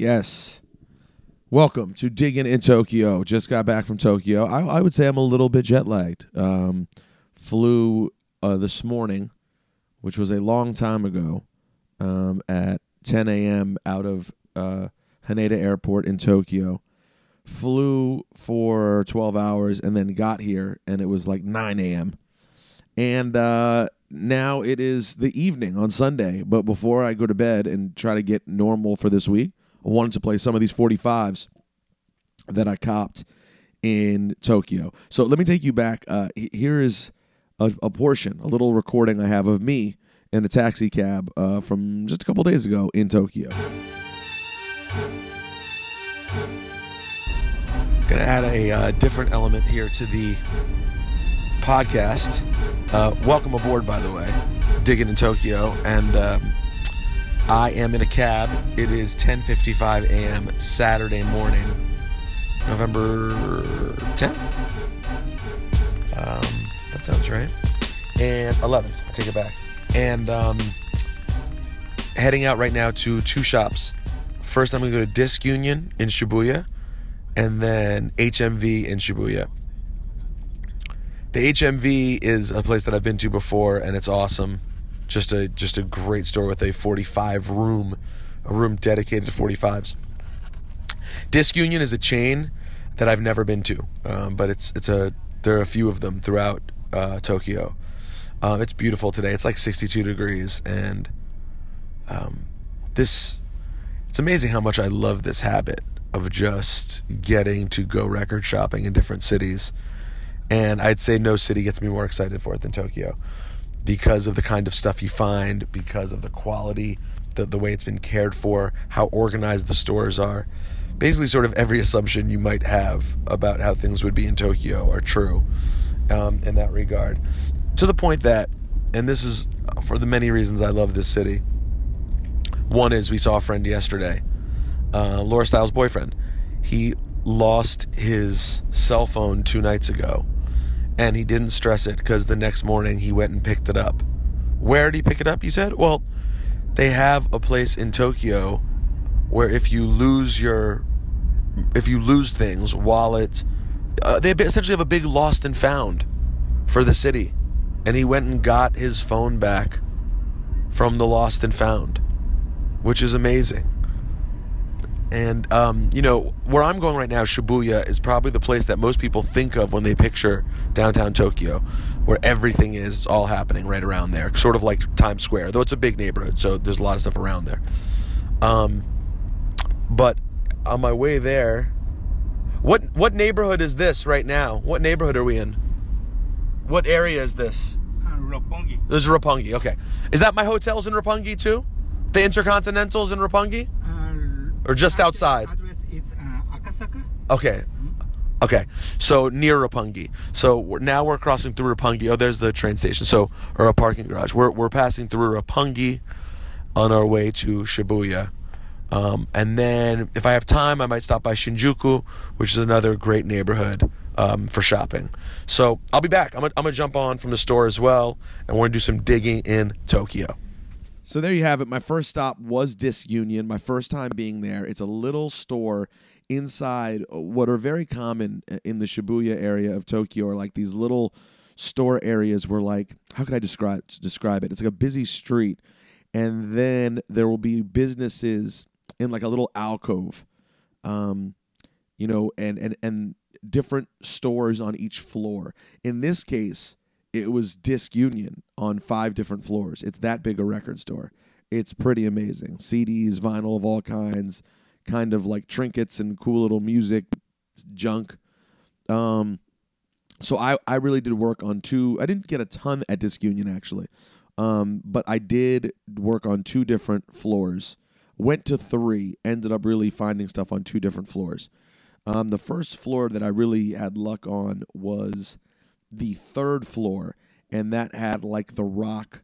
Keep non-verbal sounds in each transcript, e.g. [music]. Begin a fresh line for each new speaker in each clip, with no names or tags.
Yes. Welcome to Digging in Tokyo. Just got back from Tokyo. I, I would say I'm a little bit jet lagged. Um, flew uh, this morning, which was a long time ago, um, at 10 a.m. out of uh, Haneda Airport in Tokyo. Flew for 12 hours and then got here, and it was like 9 a.m. And uh, now it is the evening on Sunday. But before I go to bed and try to get normal for this week, wanted to play some of these 45s that I copped in Tokyo. So let me take you back. Uh, here is a, a portion, a little recording I have of me in a taxi cab uh, from just a couple days ago in Tokyo. Gonna add a uh, different element here to the podcast. Uh, welcome aboard, by the way, digging in Tokyo, and um, I am in a cab. It is 10:55 a.m. Saturday morning, November 10th. Um, that sounds right. And 11th. I take it back. And um, heading out right now to two shops. First, I'm gonna go to Disc Union in Shibuya, and then HMV in Shibuya. The HMV is a place that I've been to before, and it's awesome. Just a just a great store with a 45 room, a room dedicated to 45s. Disc Union is a chain that I've never been to, um, but it's it's a there are a few of them throughout uh, Tokyo. Um, it's beautiful today. It's like 62 degrees, and um, this it's amazing how much I love this habit of just getting to go record shopping in different cities. And I'd say no city gets me more excited for it than Tokyo because of the kind of stuff you find, because of the quality, the, the way it's been cared for, how organized the stores are. Basically, sort of every assumption you might have about how things would be in Tokyo are true um, in that regard. To the point that, and this is for the many reasons I love this city. One is we saw a friend yesterday, uh, Laura Styles' boyfriend. He lost his cell phone two nights ago, and he didn't stress it because the next morning he went and picked it up. Where did he pick it up? You said. Well, they have a place in Tokyo where if you lose your, if you lose things, wallet, uh, they essentially have a big lost and found for the city, and he went and got his phone back from the lost and found which is amazing. And um, you know where I'm going right now, Shibuya is probably the place that most people think of when they picture downtown Tokyo, where everything is it's all happening right around there, sort of like Times Square. Though it's a big neighborhood, so there's a lot of stuff around there. Um, but on my way there, what what neighborhood is this right now? What neighborhood are we in? What area is this?
Uh, Roppongi.
This is Roppongi. Okay, is that my hotel's in Roppongi too? The Intercontinental's in Roppongi?
Uh,
Or just
address-
outside?
Address is uh, Akasaka.
Okay. Okay. So near Roppongi. So we're, now we're crossing through Roppongi. Oh, there's the train station. So or a parking garage. We're we're passing through Roppongi on our way to Shibuya. Um, and then if I have time, I might stop by Shinjuku, which is another great neighborhood um, for shopping. So I'll be back. I'm gonna, I'm gonna jump on from the store as well, and we're gonna do some digging in Tokyo. So there you have it. My first stop was Disc Union, My first time being there. It's a little store inside what are very common in the Shibuya area of Tokyo are like these little store areas where like how could I describe describe it? It's like a busy street and then there will be businesses in like a little alcove. Um you know and and and different stores on each floor. In this case, it was Disc Union on five different floors. It's that big a record store. It's pretty amazing. CDs, vinyl of all kinds, kind of like trinkets and cool little music junk. Um, so I, I really did work on two. I didn't get a ton at Disc Union actually, um, but I did work on two different floors. Went to three. Ended up really finding stuff on two different floors. Um, the first floor that I really had luck on was the third floor, and that had like the rock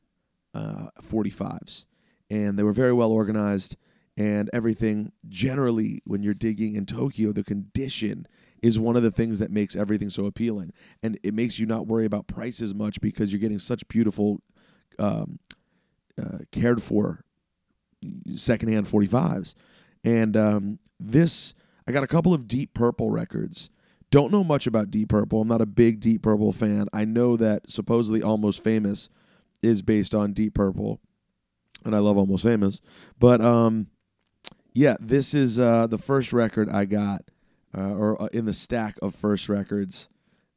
uh, 45s, and they were very well organized and everything. Generally, when you're digging in Tokyo, the condition is one of the things that makes everything so appealing, and it makes you not worry about prices much because you're getting such beautiful, um, uh, cared for secondhand 45s. And um, this, I got a couple of Deep Purple records. Don't know much about Deep Purple. I'm not a big Deep Purple fan. I know that supposedly Almost Famous is based on Deep Purple, and I love Almost Famous. But um, yeah, this is uh, the first record I got, uh, or uh, in the stack of first records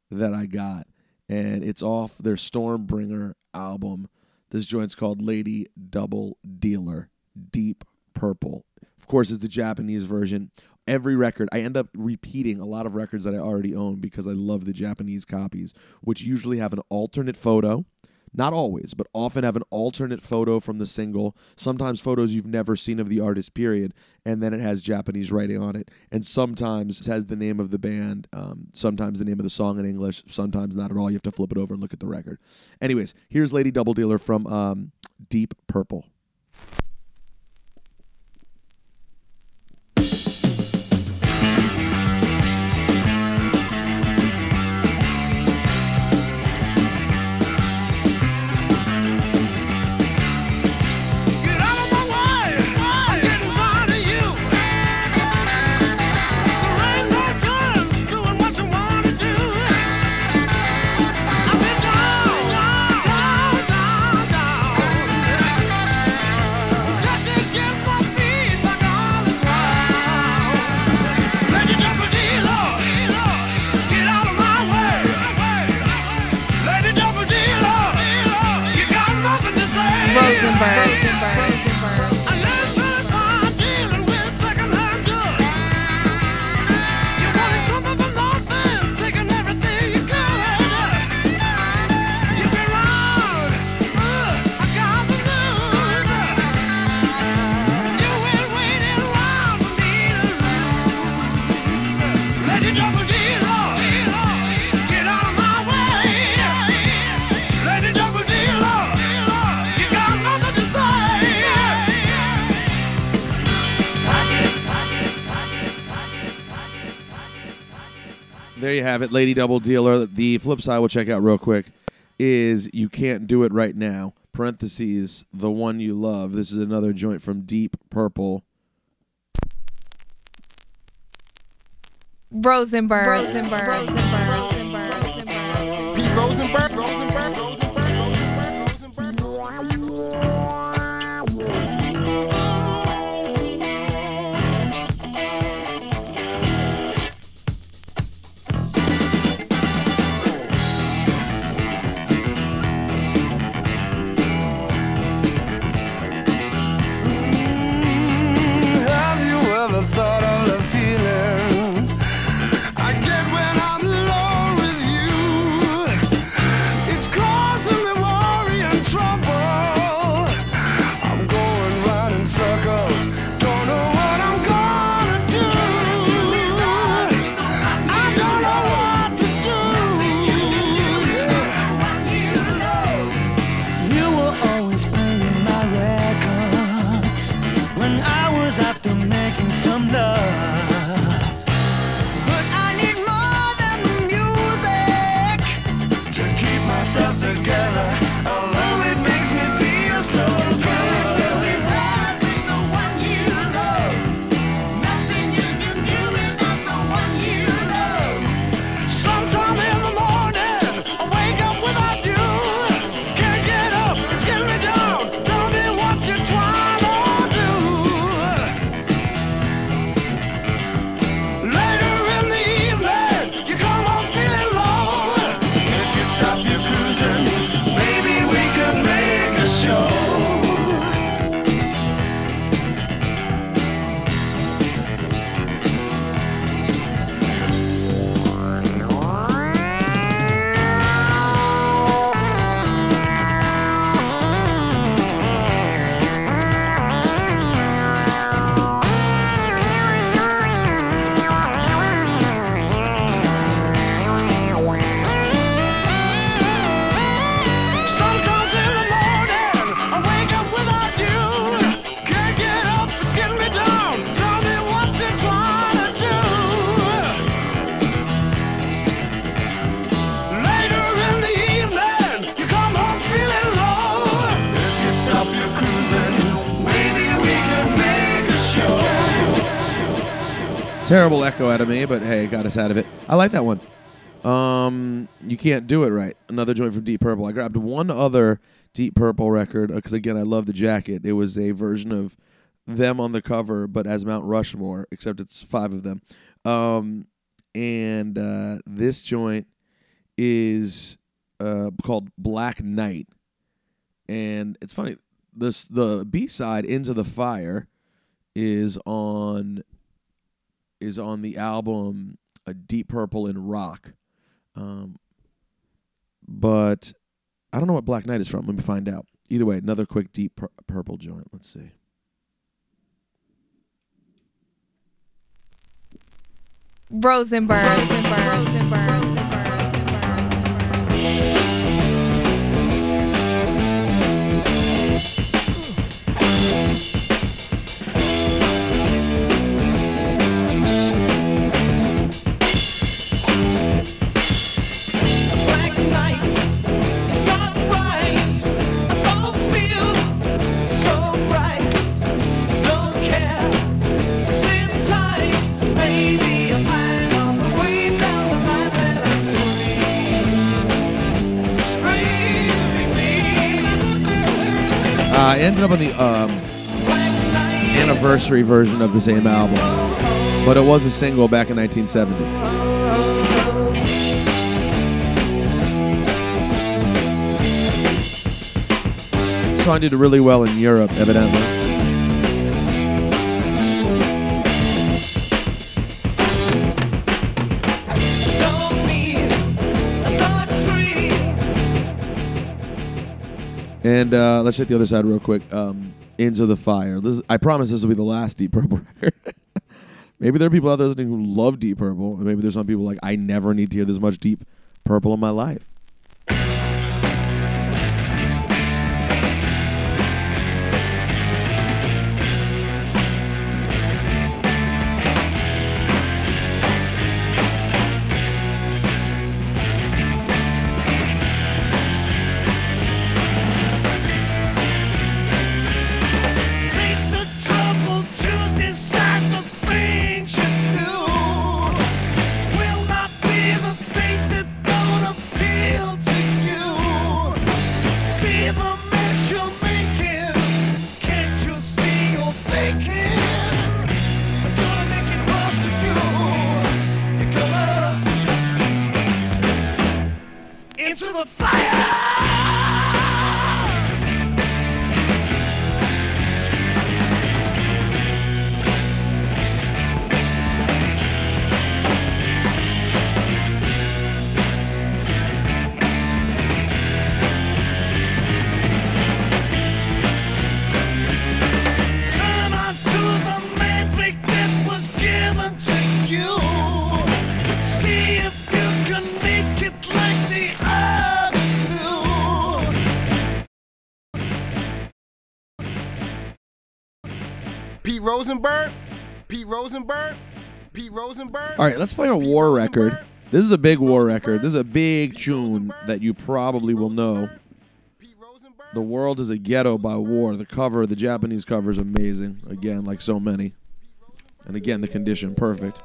that I got, and it's off their Stormbringer album. This joint's called Lady Double Dealer, Deep Purple. Of course, it's the Japanese version. Every record, I end up repeating a lot of records that I already own because I love the Japanese copies, which usually have an alternate photo. Not always, but often have an alternate photo from the single. Sometimes photos you've never seen of the artist, period, and then it has Japanese writing on it. And sometimes it has the name of the band, um, sometimes the name of the song in English, sometimes not at all. You have to flip it over and look at the record. Anyways, here's Lady Double Dealer from um, Deep Purple. Have it, Lady Double Dealer. The flip side we'll check out real quick is You Can't Do It Right Now. Parentheses, the one you love. This is another joint from Deep Purple.
Rosenberg. Rosenberg. Rosenberg. Rosenberg. Rosenberg.
Pete Rosenberg, Rosenberg,
Out of me, but hey, it got us out of it. I like that one. Um, you can't do it right. Another joint from Deep Purple. I grabbed one other Deep Purple record because again, I love the jacket. It was a version of them on the cover, but as Mount Rushmore, except it's five of them. Um, and uh, this joint is uh, called Black Knight, and it's funny. This the B side "Into the Fire" is on is on the album "A Deep Purple in Rock," um, but I don't know what Black Knight is from. Let me find out. Either way, another quick Deep Pur- Purple joint. Let's see.
Rosenberg. Rosenberg. Rosenberg. Rosenberg.
Black
I ended up on the um, anniversary version of the same album, but it was a single back in 1970. Song did really well in Europe, evidently. And uh, let's hit the other side real quick. Um, Into the Fire. This, I promise this will be the last Deep Purple record. [laughs] maybe there are people out there listening who love Deep Purple, and maybe there's some people like I never need to hear this much Deep Purple in my life.
Pete Rosenberg. Pete Rosenberg. Pete Rosenberg.
All right, let's play a war record. This is a big war record. This is a big tune that you probably will know.
Pete Rosenberg.
The World is a Ghetto by War. The cover, the Japanese cover is amazing. Again, like so many. And again, the condition, perfect.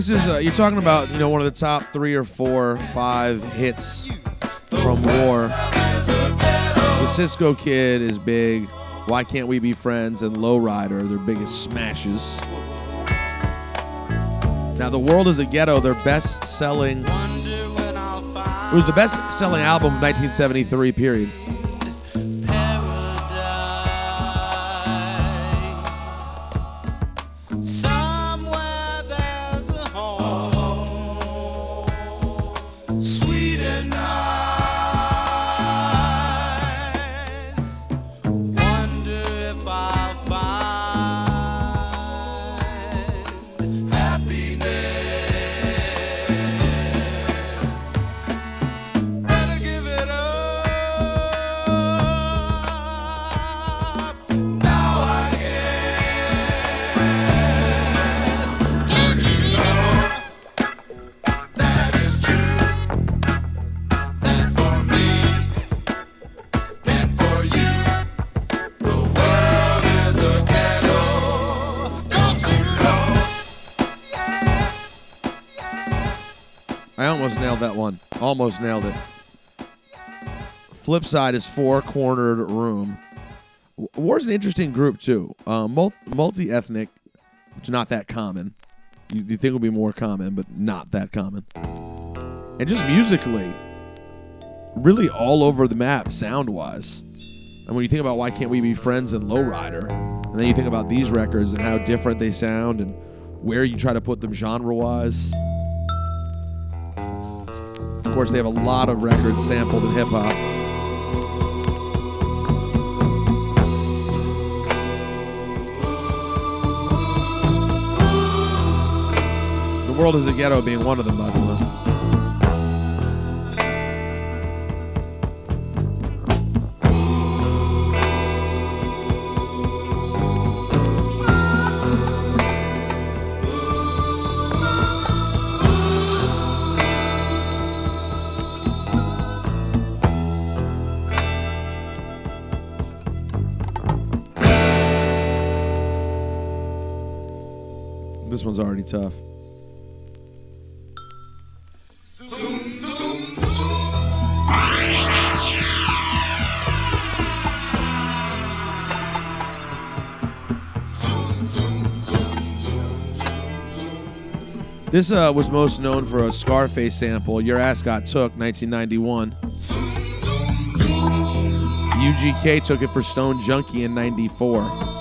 This is uh, you're talking about you know one of the top three or four, five hits from War. The Cisco Kid is big. Why can't we be friends? And Lowrider, their biggest smashes. Now, The World is a Ghetto, their best selling. It was the best selling album of 1973, period.
That
one. Almost nailed it. Flip side is four cornered room. War's an interesting group too. Uh, Multi ethnic, which is not that common. You, you think would be more common, but not that common. And just musically, really all over the map sound wise. And when you think about why can't we be friends and Lowrider, and then you think about these records and how different they sound and where you try to put them genre wise. Of course, they have a lot of records sampled in hip hop. The World is a Ghetto being one of them, by the way. Tough. This uh, was most known for a Scarface sample, Your Ass Got Took, 1991. UGK took it for Stone Junkie in 94.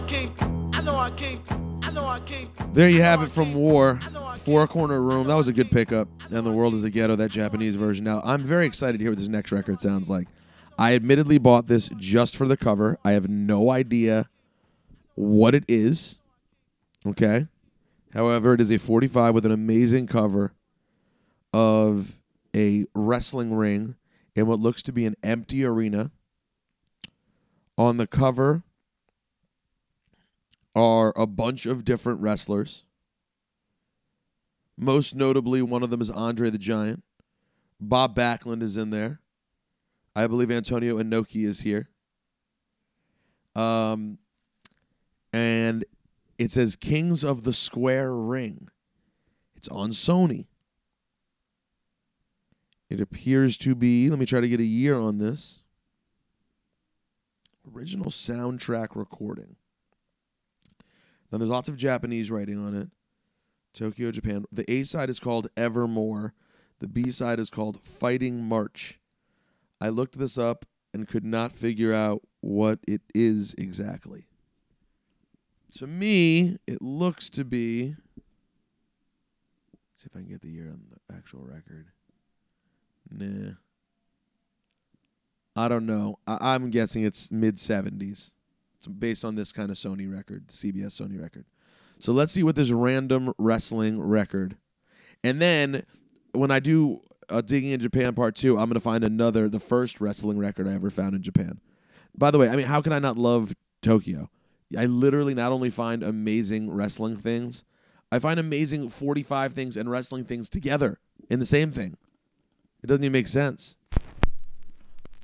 Can't. I know I can't. I know I can't.
There you have it from War. Four corner room. That was a good pickup. And the world is a ghetto. That Japanese version. Now I'm very excited to hear what this next record sounds like. I admittedly bought this just for the cover. I have no idea what it is. Okay. However, it is a 45 with an amazing cover of a wrestling ring in what looks to be an empty arena. On the cover are a bunch of different wrestlers. Most notably, one of them is Andre the Giant. Bob Backlund is in there. I believe Antonio Inoki is here. Um, and it says Kings of the Square Ring. It's on Sony. It appears to be, let me try to get a year on this. Original soundtrack recording. Now there's lots of Japanese writing on it. Tokyo, Japan. The A side is called Evermore. The B side is called Fighting March. I looked this up and could not figure out what it is exactly. To me, it looks to be. see if I can get the year on the actual record. Nah. I don't know. I- I'm guessing it's mid 70s. It's based on this kind of Sony record, CBS Sony record. So let's see what this random wrestling record. And then when I do uh, digging in Japan part two, I'm gonna find another, the first wrestling record I ever found in Japan. By the way, I mean, how can I not love Tokyo? I literally not only find amazing wrestling things, I find amazing 45 things and wrestling things together in the same thing. It doesn't even make sense.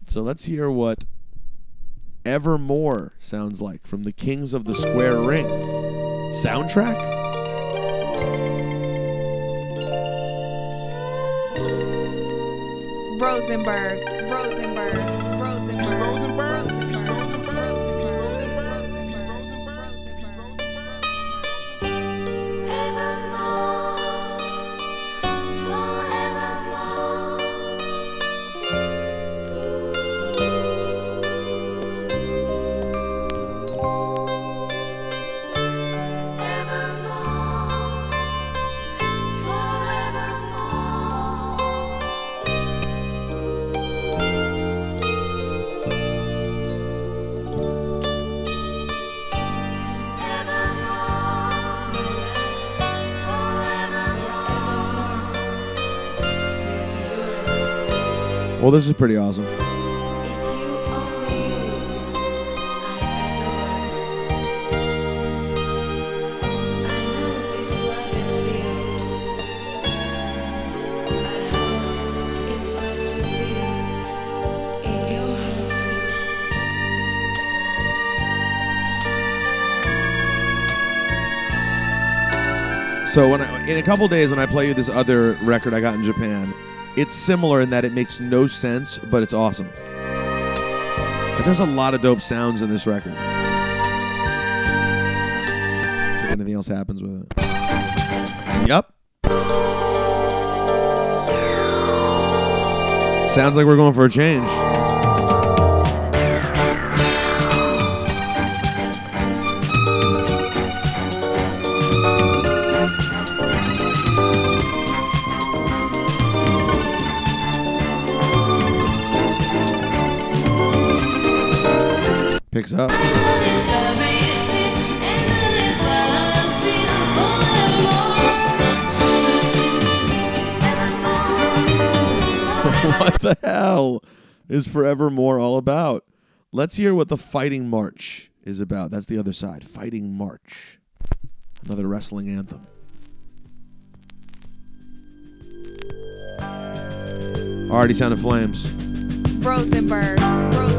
So let's hear what Evermore sounds like from the Kings of the Square Ring soundtrack.
Rosenberg,
Well, this is pretty awesome. So when I, in a couple days when I play you this other record I got in Japan, it's similar in that it makes no sense, but it's awesome. Like, there's a lot of dope sounds in this record. See if anything else happens with it. Yup. Sounds like we're going for a change. Picks up. [laughs] what the hell is Forevermore all about? Let's hear what the Fighting March is about. That's the other side. Fighting March. Another wrestling anthem. Already sounded flames.
Rosenberg, Rosenberg,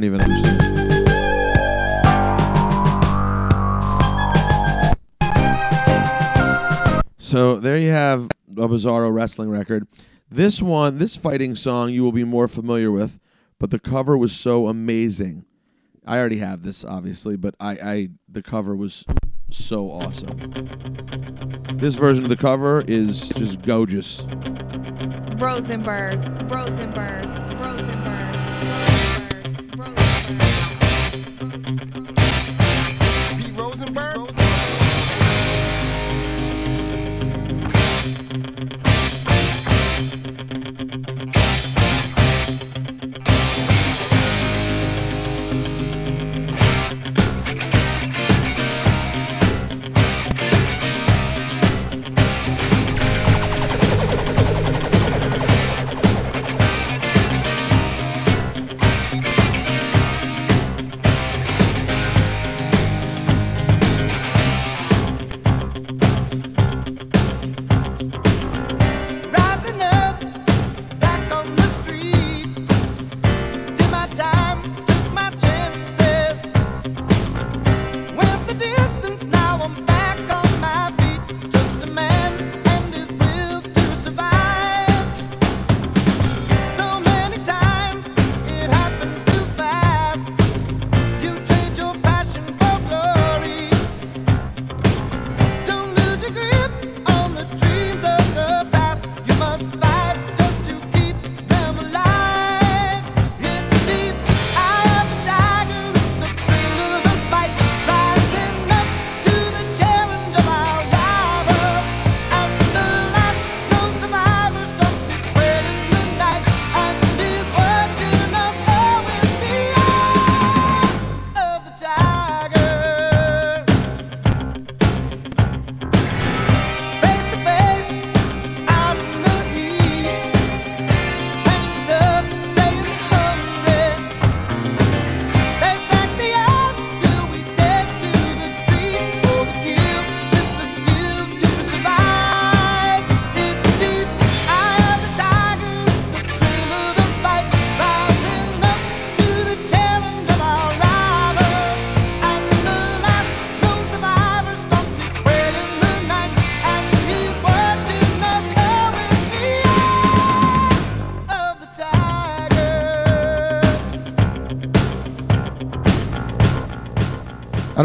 don't even understand. So there you have a Bizarro wrestling record. This one, this fighting song, you will be more familiar with, but the cover was so amazing. I already have this, obviously, but I, I the cover was so awesome. This version of the cover is just gorgeous.
Rosenberg, Rosenberg, Rosenberg, Rosenberg, Rosenberg.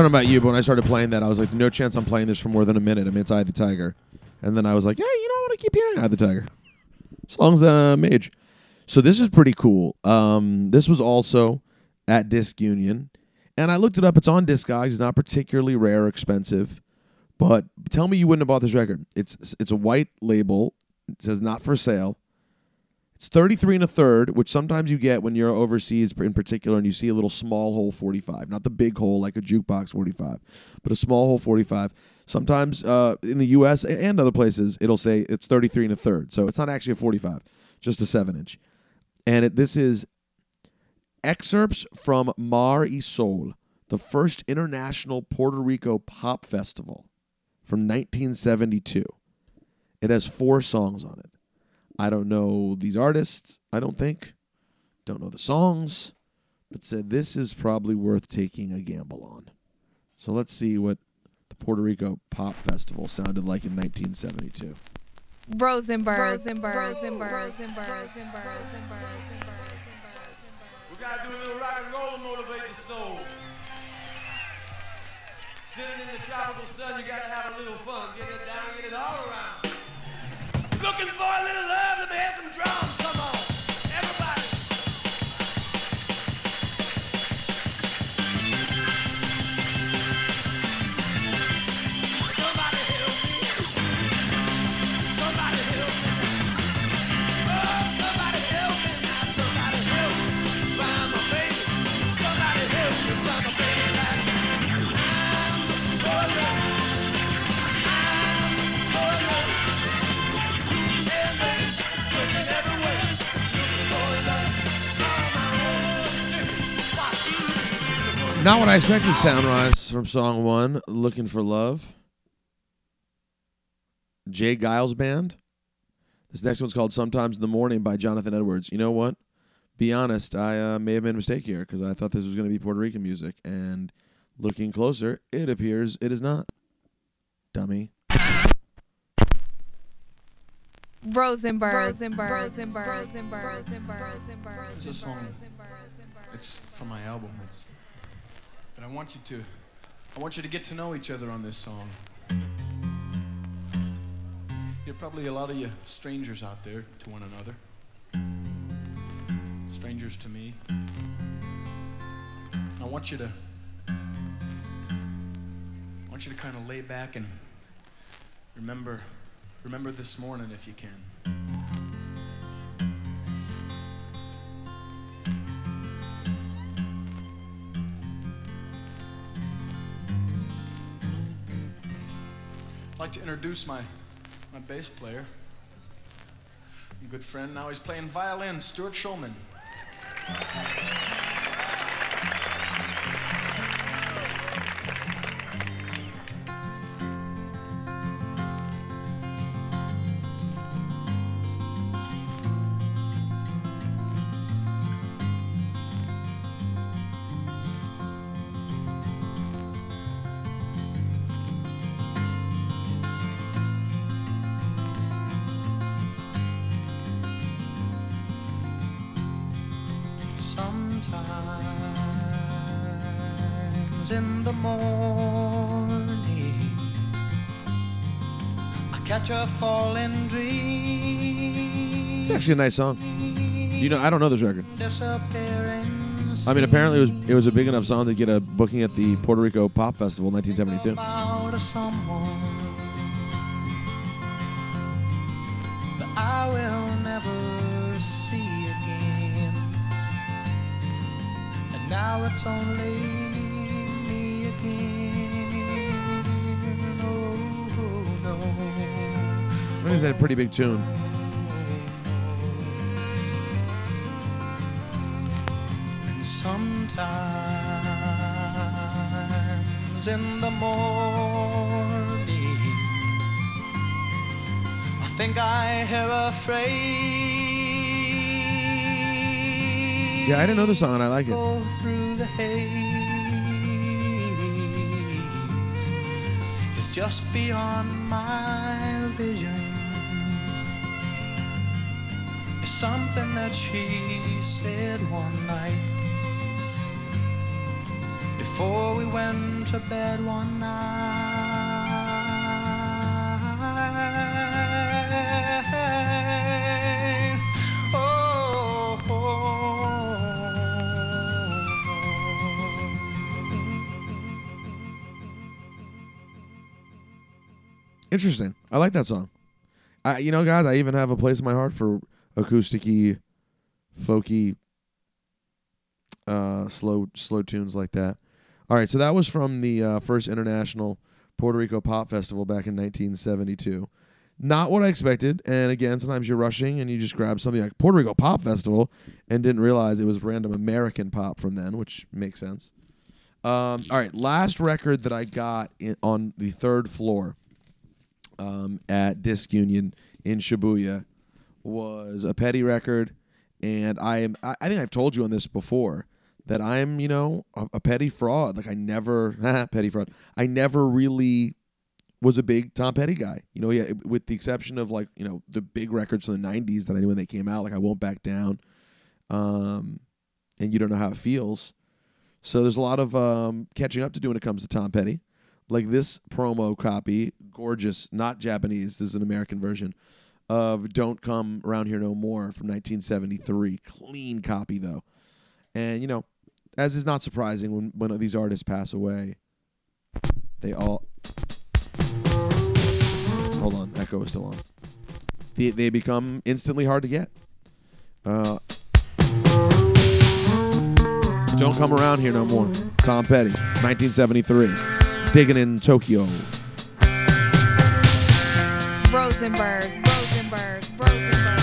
Don't know about you, but when I started playing that, I was like, no chance I'm playing this for more than a minute. I mean, it's of the Tiger. And then I was like, yeah, you know, I want to keep hearing of the Tiger. Song's uh, mage. So this is pretty cool. Um, this was also at Disc Union. And I looked it up. It's on Discogs. It's not particularly rare or expensive. But tell me you wouldn't have bought this record. It's it's a white label. It says not for sale. It's 33 and a third, which sometimes you get when you're overseas in particular and you see a little small hole 45, not the big hole like a jukebox 45, but a small hole 45. Sometimes uh, in the US and other places, it'll say it's 33 and a third. So it's not actually a 45, just a 7 inch. And it, this is excerpts from Mar y Sol, the first international Puerto Rico pop festival from 1972. It has four songs on it. I don't know these artists, I don't think. Don't know the songs, but said this is probably worth taking a gamble on. So let's see what the Puerto Rico Pop Festival sounded like in 1972.
Rosenberg. Rosenberg. Rosenberg. Rosenberg. Rosenberg.
We gotta do a little rock and roll to motivate the soul. Sitting in the tropical sun, you gotta have a little fun. Get it down, get it all around. Looking for a little love, let me hear some drums.
Not what I expected, Soundrise from song one, Looking for Love. J. Geils Band. This next one's called Sometimes in the Morning by Jonathan Edwards. You know what? Be honest, I uh, may have made a mistake here because I thought this was going to be Puerto Rican music. And looking closer, it appears it is not. Dummy.
Rosenberg. Rosenberg. Rosenberg. Rosenberg. Rosenberg. Rosenberg.
It's a song. It's from my album. It's, but I want you to, I want you to get to know each other on this song. You're probably a lot of you strangers out there to one another. Strangers to me. I want you to, I want you to kind of lay back and remember, remember this morning if you can. To introduce my, my bass player, a good friend. Now he's playing violin, Stuart Schulman.
Catch a falling dream.
It's actually a nice song. You know, I don't know this record. I mean, apparently it was it was a big enough song to get a booking at the Puerto Rico Pop Festival in 1972.
About someone that I will never see again. And now it's only
I think it's a pretty big tune.
And sometimes in the morning, I think I hear a phrase.
Yeah, I didn't know the song and I like it.
Through the haze. It's just beyond my vision. Something that she said one night
before we went to bed one night. Oh,
Interesting. I like that song. I, you know, guys, I even have a place in my heart for acousticy, folky, uh, slow, slow tunes like that. All right, so that was from the uh, first international Puerto Rico Pop Festival back in 1972. Not what I expected. And again, sometimes you're rushing and you just grab something like Puerto Rico Pop Festival and didn't realize it was random American pop from then, which makes sense. Um, all right, last record that I got in, on the third floor um, at Disc Union in Shibuya was a petty record, and I am I, think I've told you on this before that I'm you know a, a petty fraud. Like I never [laughs] petty fraud. I never really was a big Tom Petty guy. You know, yeah, with the exception of like you know the big records from the '90s that I knew when they came out, like I won't back down, um, and you don't know how it feels. So there's a lot of um, catching up to do when it comes to Tom Petty. Like this promo copy, gorgeous, not Japanese. This is an American version of "Don't Come Around Here No More" from 1973. Clean copy though, and you know, as is not surprising when when these artists pass away, they all. Hold on, echo is still on. They, they become instantly hard to get. Uh, don't come around here no more. Tom Petty, 1973. Digging in Tokyo.
Rosenberg, Rosenberg.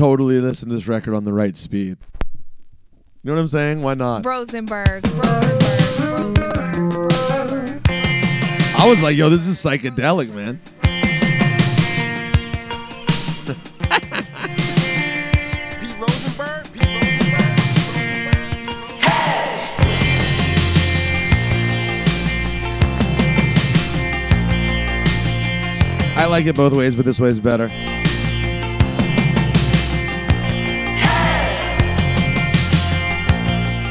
Totally listen to this record on the right speed. You know what I'm saying? Why not?
Rosenberg, Rosenberg, Rosenberg, Rosenberg.
I was like, yo, this is psychedelic, man. [laughs]
Pete Rosenberg, Pete Rosenberg.
I like it both ways, but this way is better.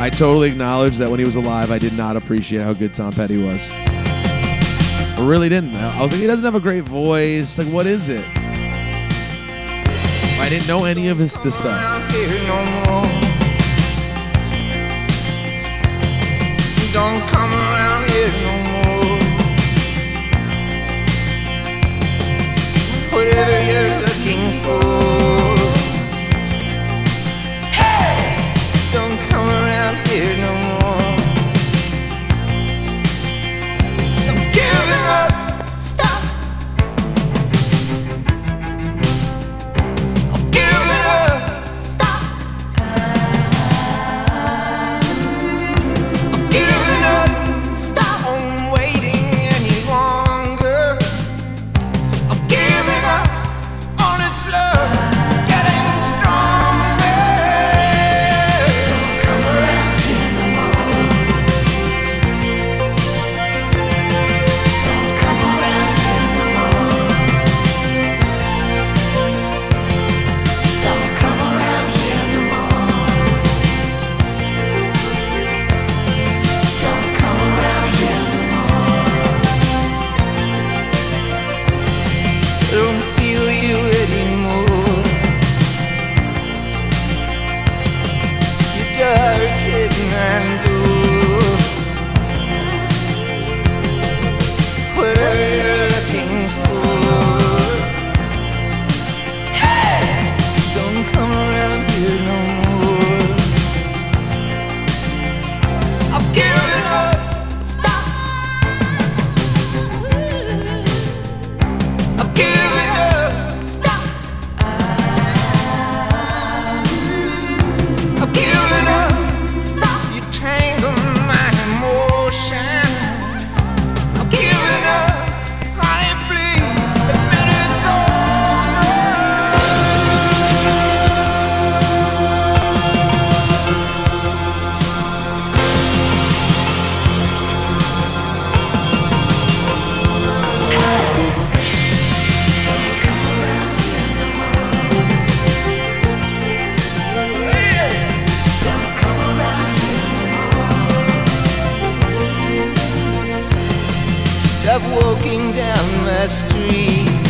I totally acknowledge that when he was alive, I did not appreciate how good Tom Petty was. I really didn't. I was like, he doesn't have a great voice. Like, what is it? I didn't know any of his this stuff.
Don't come around here no more. Whatever you're looking for. of walking down the street.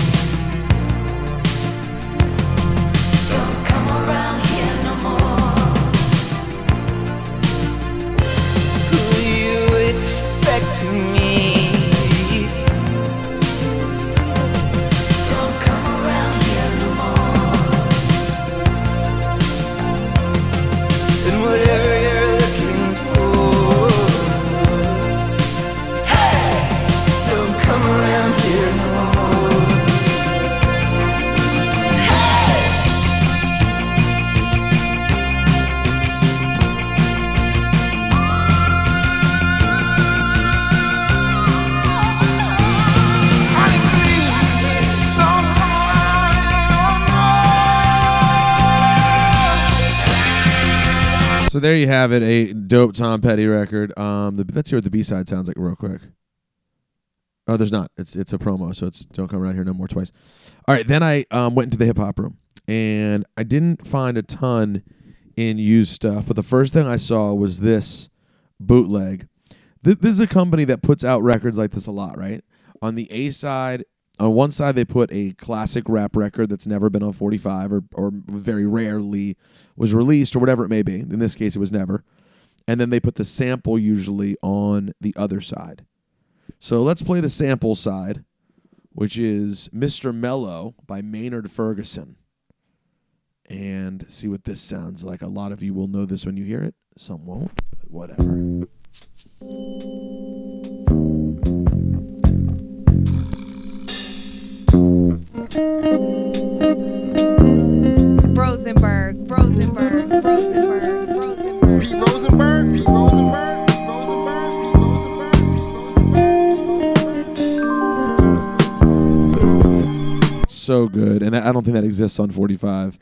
So there you have it, a dope Tom Petty record. Um, the, let's hear what the B side sounds like real quick. Oh, there's not. It's it's a promo, so it's don't come around here no more twice. All right, then I um, went into the hip hop room, and I didn't find a ton in used stuff, but the first thing I saw was this bootleg. Th- this is a company that puts out records like this a lot, right? On the A side, on one side they put a classic rap record that's never been on 45 or or very rarely was released or whatever it may be. In this case, it was never. And then they put the sample usually on the other side. So let's play the sample side, which is Mr. Mellow by Maynard Ferguson. And see what this sounds like. A lot of you will know this when you hear it. Some won't, but whatever.
Rosenberg, Rosenberg, Rosenberg, Rosenberg.
Pete Rosenberg, Pete Rosenberg, Rosenberg, Rosenberg, Rosenberg.
so good, and I don't think that exists on 45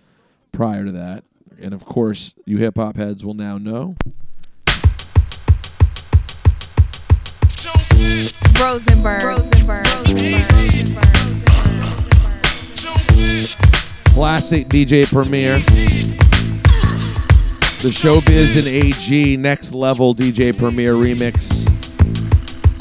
prior to that. And of course, you hip hop heads will now know.
Rosenberg, Rosenberg, Rosenberg, Rosenberg,
Classic DJ Premier. The Showbiz and AG Next Level DJ Premier remix.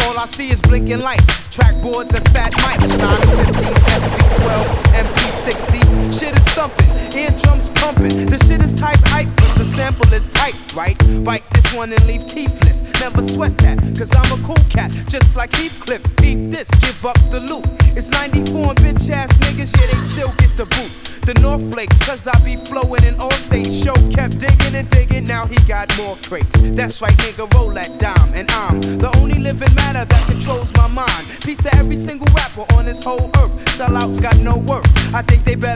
All I see is blinking lights, track boards and fat mics. 915s, SP12, MP60s. Shit is thumping, eardrums pumping. The shit is type hype, but the sample is tight, right? Bite this one and leave teethless. Never sweat that, cause I'm a cool cat, just like Heathcliff. Beat this, give up the loot. It's 94 and bitch ass niggas, yeah, they still get the boot. The North Flakes, cause I be flowing in all states. Show kept digging and digging, now he got more crates. That's right, nigga, roll that dime. And I'm the only living matter that controls my mind. Peace to every single rapper on this whole earth. Sellouts got no worth. I think they better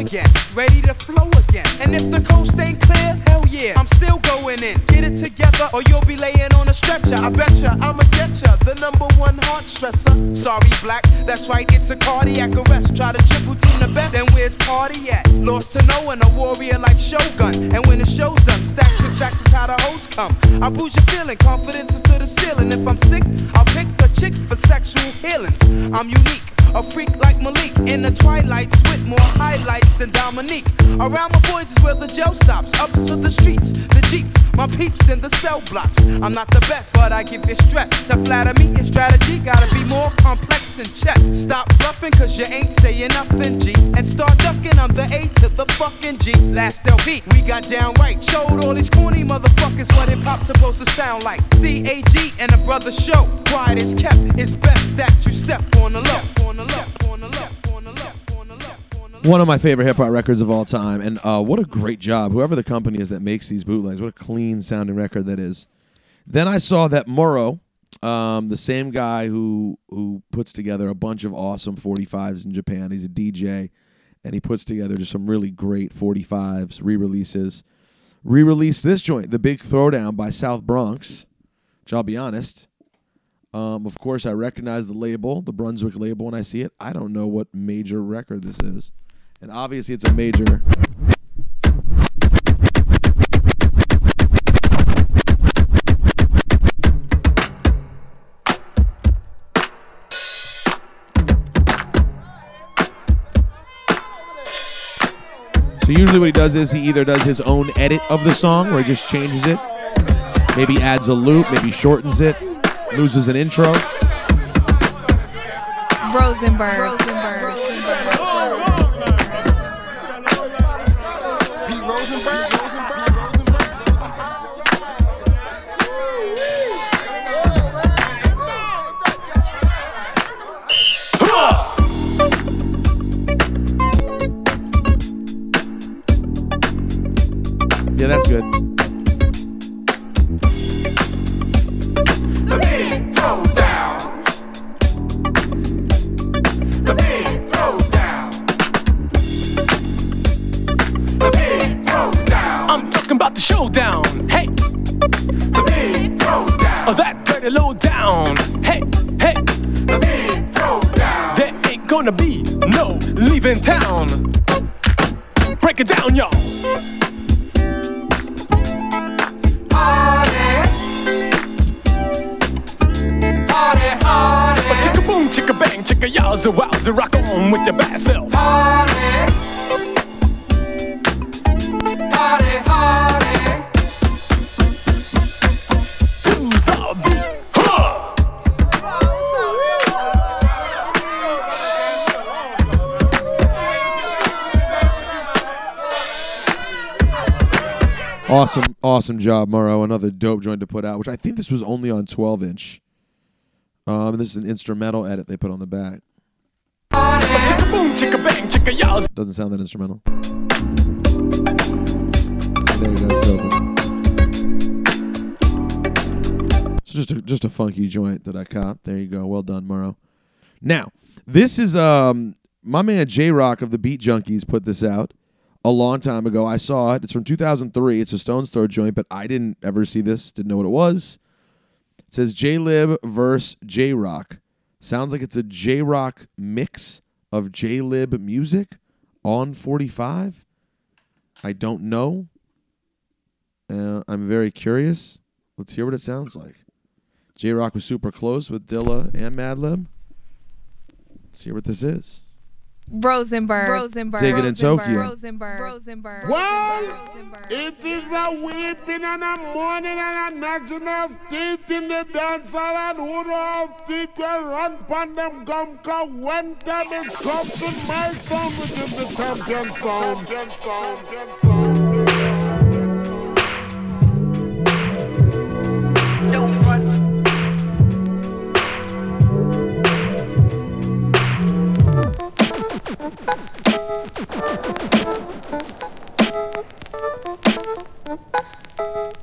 again, ready to flow again. And if the coast ain't clear, hell yeah, I'm still going in. Get it together, or you'll be laying on a stretcher. I betcha I'ma get ya, the number one heart stressor. Sorry, black, that's right, it's a cardiac arrest. Try to triple team the best, then where's party at? Lost to no one, a warrior like Shogun. And when the show's done, stacks and stacks is how the hoes come. I boost your feeling, confidence to the ceiling. If I'm sick, I'll pick a chick for sexual healings. I'm unique. A freak like Malik in the twilights with more highlights than Dominique. Around my boys is where the gel stops. Up to the streets, the jeeps, my peeps in the cell blocks. I'm not the best, but I give you stress. To flatter me, your strategy gotta be more complex than chess. Stop bluffing, cause you ain't saying nothing, G. And start ducking, I'm the A to the fucking G. Last LP, we got down right. Showed all these corny motherfuckers what hip hop's supposed to sound like. CAG and a brother show. Quiet is kept, it's best that you step on the low.
One of my favorite hip hop records of all time, and uh, what a great job! Whoever the company is that makes these bootlegs, what a clean sounding record that is. Then I saw that Muro, um, the same guy who who puts together a bunch of awesome 45s in Japan. He's a DJ, and he puts together just some really great 45s re-releases. Re-released this joint, the Big Throwdown by South Bronx. Which I'll be honest, um, of course, I recognize the label, the Brunswick label, when I see it. I don't know what major record this is. And obviously, it's a major. So usually what he does is he either does his own edit of the song where he just changes it, maybe adds a loop, maybe shortens it, loses an intro.
Rosenberg. Rosenberg.
Yowza rock on with your bad self.
Party. Party, party.
To the beat. Huh!
Awesome, awesome job, Muro. Another dope joint to put out, which I think this was only on 12 inch. Um, this is an instrumental edit they put on the back. Doesn't sound that instrumental. There you go, so just a, just a funky joint that I caught. There you go. Well done, Muro. Now, this is um my man J Rocc of the Beat Junkies put this out a long time ago. I saw it. It's from 2003. It's a Stones Throw joint, but I didn't ever see this. Didn't know what it was. It says Jaylib verse J Rocc. Sounds like it's a J Rocc mix of Jaylib music on 45. I don't know. Uh, I'm very curious. Let's hear what it sounds like. J Rocc was super close with Dilla and Madlib. Let's hear what this is.
Rosenberg. Rosenberg.
Dig it in Tokyo.
Rosenberg. Rosenberg.
Well,
Rosenberg.
it is a weeping and a mourning and a gnashing of teeth in the dance hall and who know of feet will run pon them gum cause when time is something my sound which is the champion sound. Champion sound. Champion sound.
Thank you.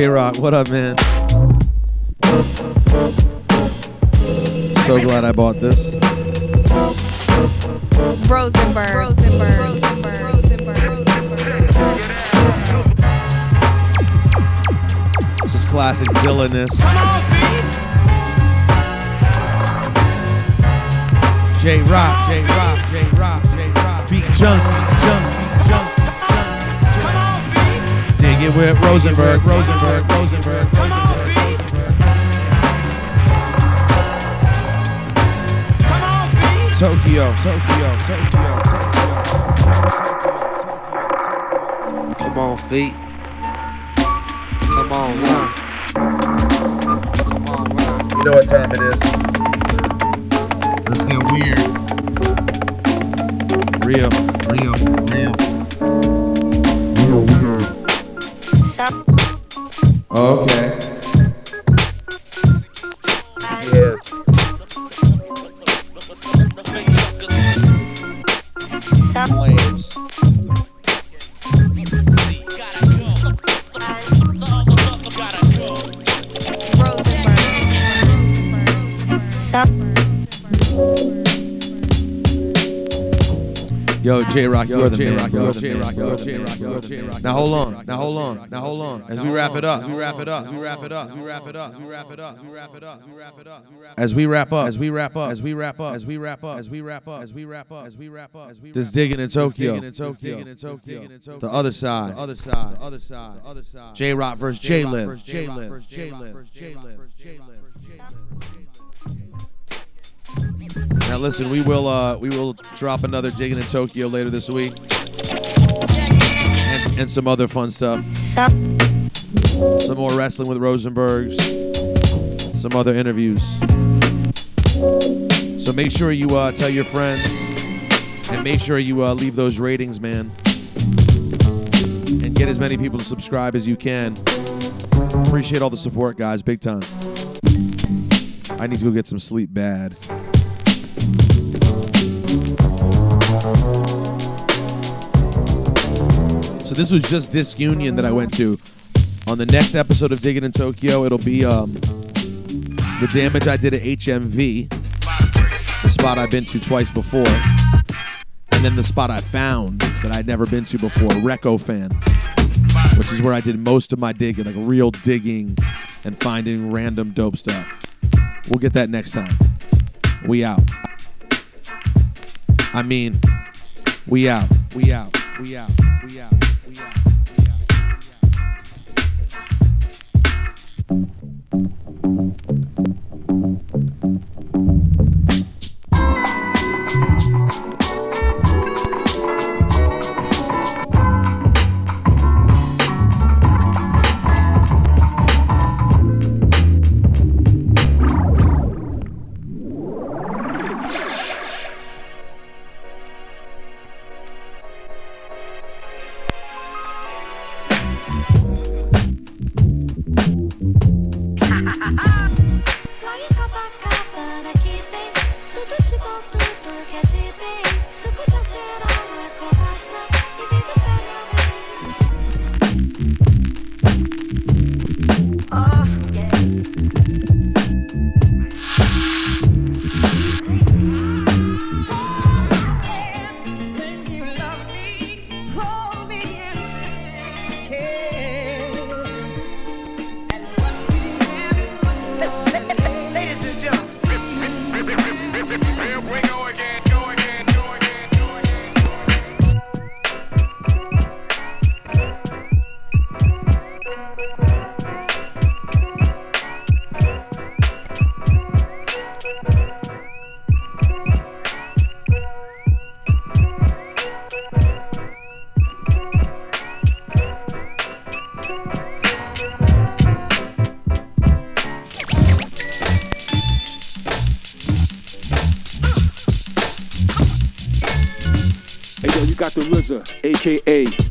J Rocc, what up, man? So glad I bought this.
Rosenberg. Rosenberg. Rosenberg. Rosenberg.
This is classic Dylan-ness. J Rocc, J Rocc, J Rocc, J Rocc. Beat junkies, junkies, junkies. Dig it with Rosenberg, Rosenberg, Rosenberg, Rosenberg, Rosenberg. Tokyo, Tokyo, Tokyo, Tokyo.
Come on, feet. Come on, run. Come on, run.
You know what time it is. Let's get weird. Real, real, real. Real, Oh, okay. The J Rocc. J Rocc. Now hold on, now hold on, now hold on. As we wrap it up, we wrap it up, we wrap it up, we wrap it up, we wrap it up, we wrap it up, we wrap it up. As we wrap up, as we wrap up, as we wrap up, as we wrap up, as we wrap up, as we wrap up, as we wrap up, as we Just digging in Tokyo, the other side, the other side, the other side, the other side. J Rocc versus Jaylib, J Liv, Jaylib, J Liv, Jaylib. Now listen, we will uh, we will drop another digging in Tokyo later this week, and, and some other fun stuff. Some more wrestling with Rosenbergs, some other interviews. So make sure you uh, tell your friends, and make sure you uh, leave those ratings, man, and get as many people to subscribe as you can. Appreciate all the support, guys, big time. I need to go get some sleep bad. So this was just Disc Union that I went to. On the next episode of Digging in Tokyo, it'll be um, the damage I did at HMV, the spot I've been to twice before, and then the spot I found that I'd never been to before, Recofan, which is where I did most of my digging, like real digging and finding random dope stuff. We'll get that next time. We out. I mean, we out. We out. We out. We out. We out.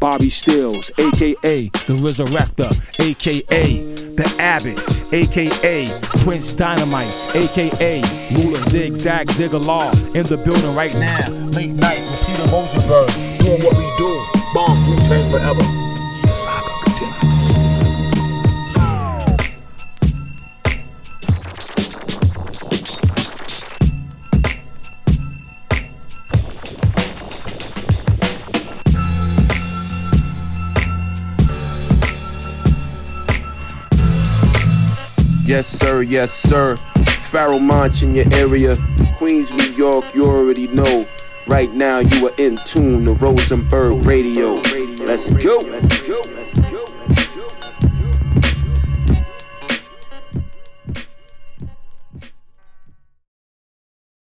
Bobby Steels, aka the Resurrector, aka the Abbot, aka Prince Dynamite, aka Ruler Zigzag Ziggalar in the building right now. Late night with Peter Rosenberg, doing what we do. Bomb Wu Tang forever.
Yes, sir, yes, sir. Pharoahe Monch in your area. Queens, New York, you already know. Right now, you are in tune to Rosenberg Radio. Let's go. Let's go.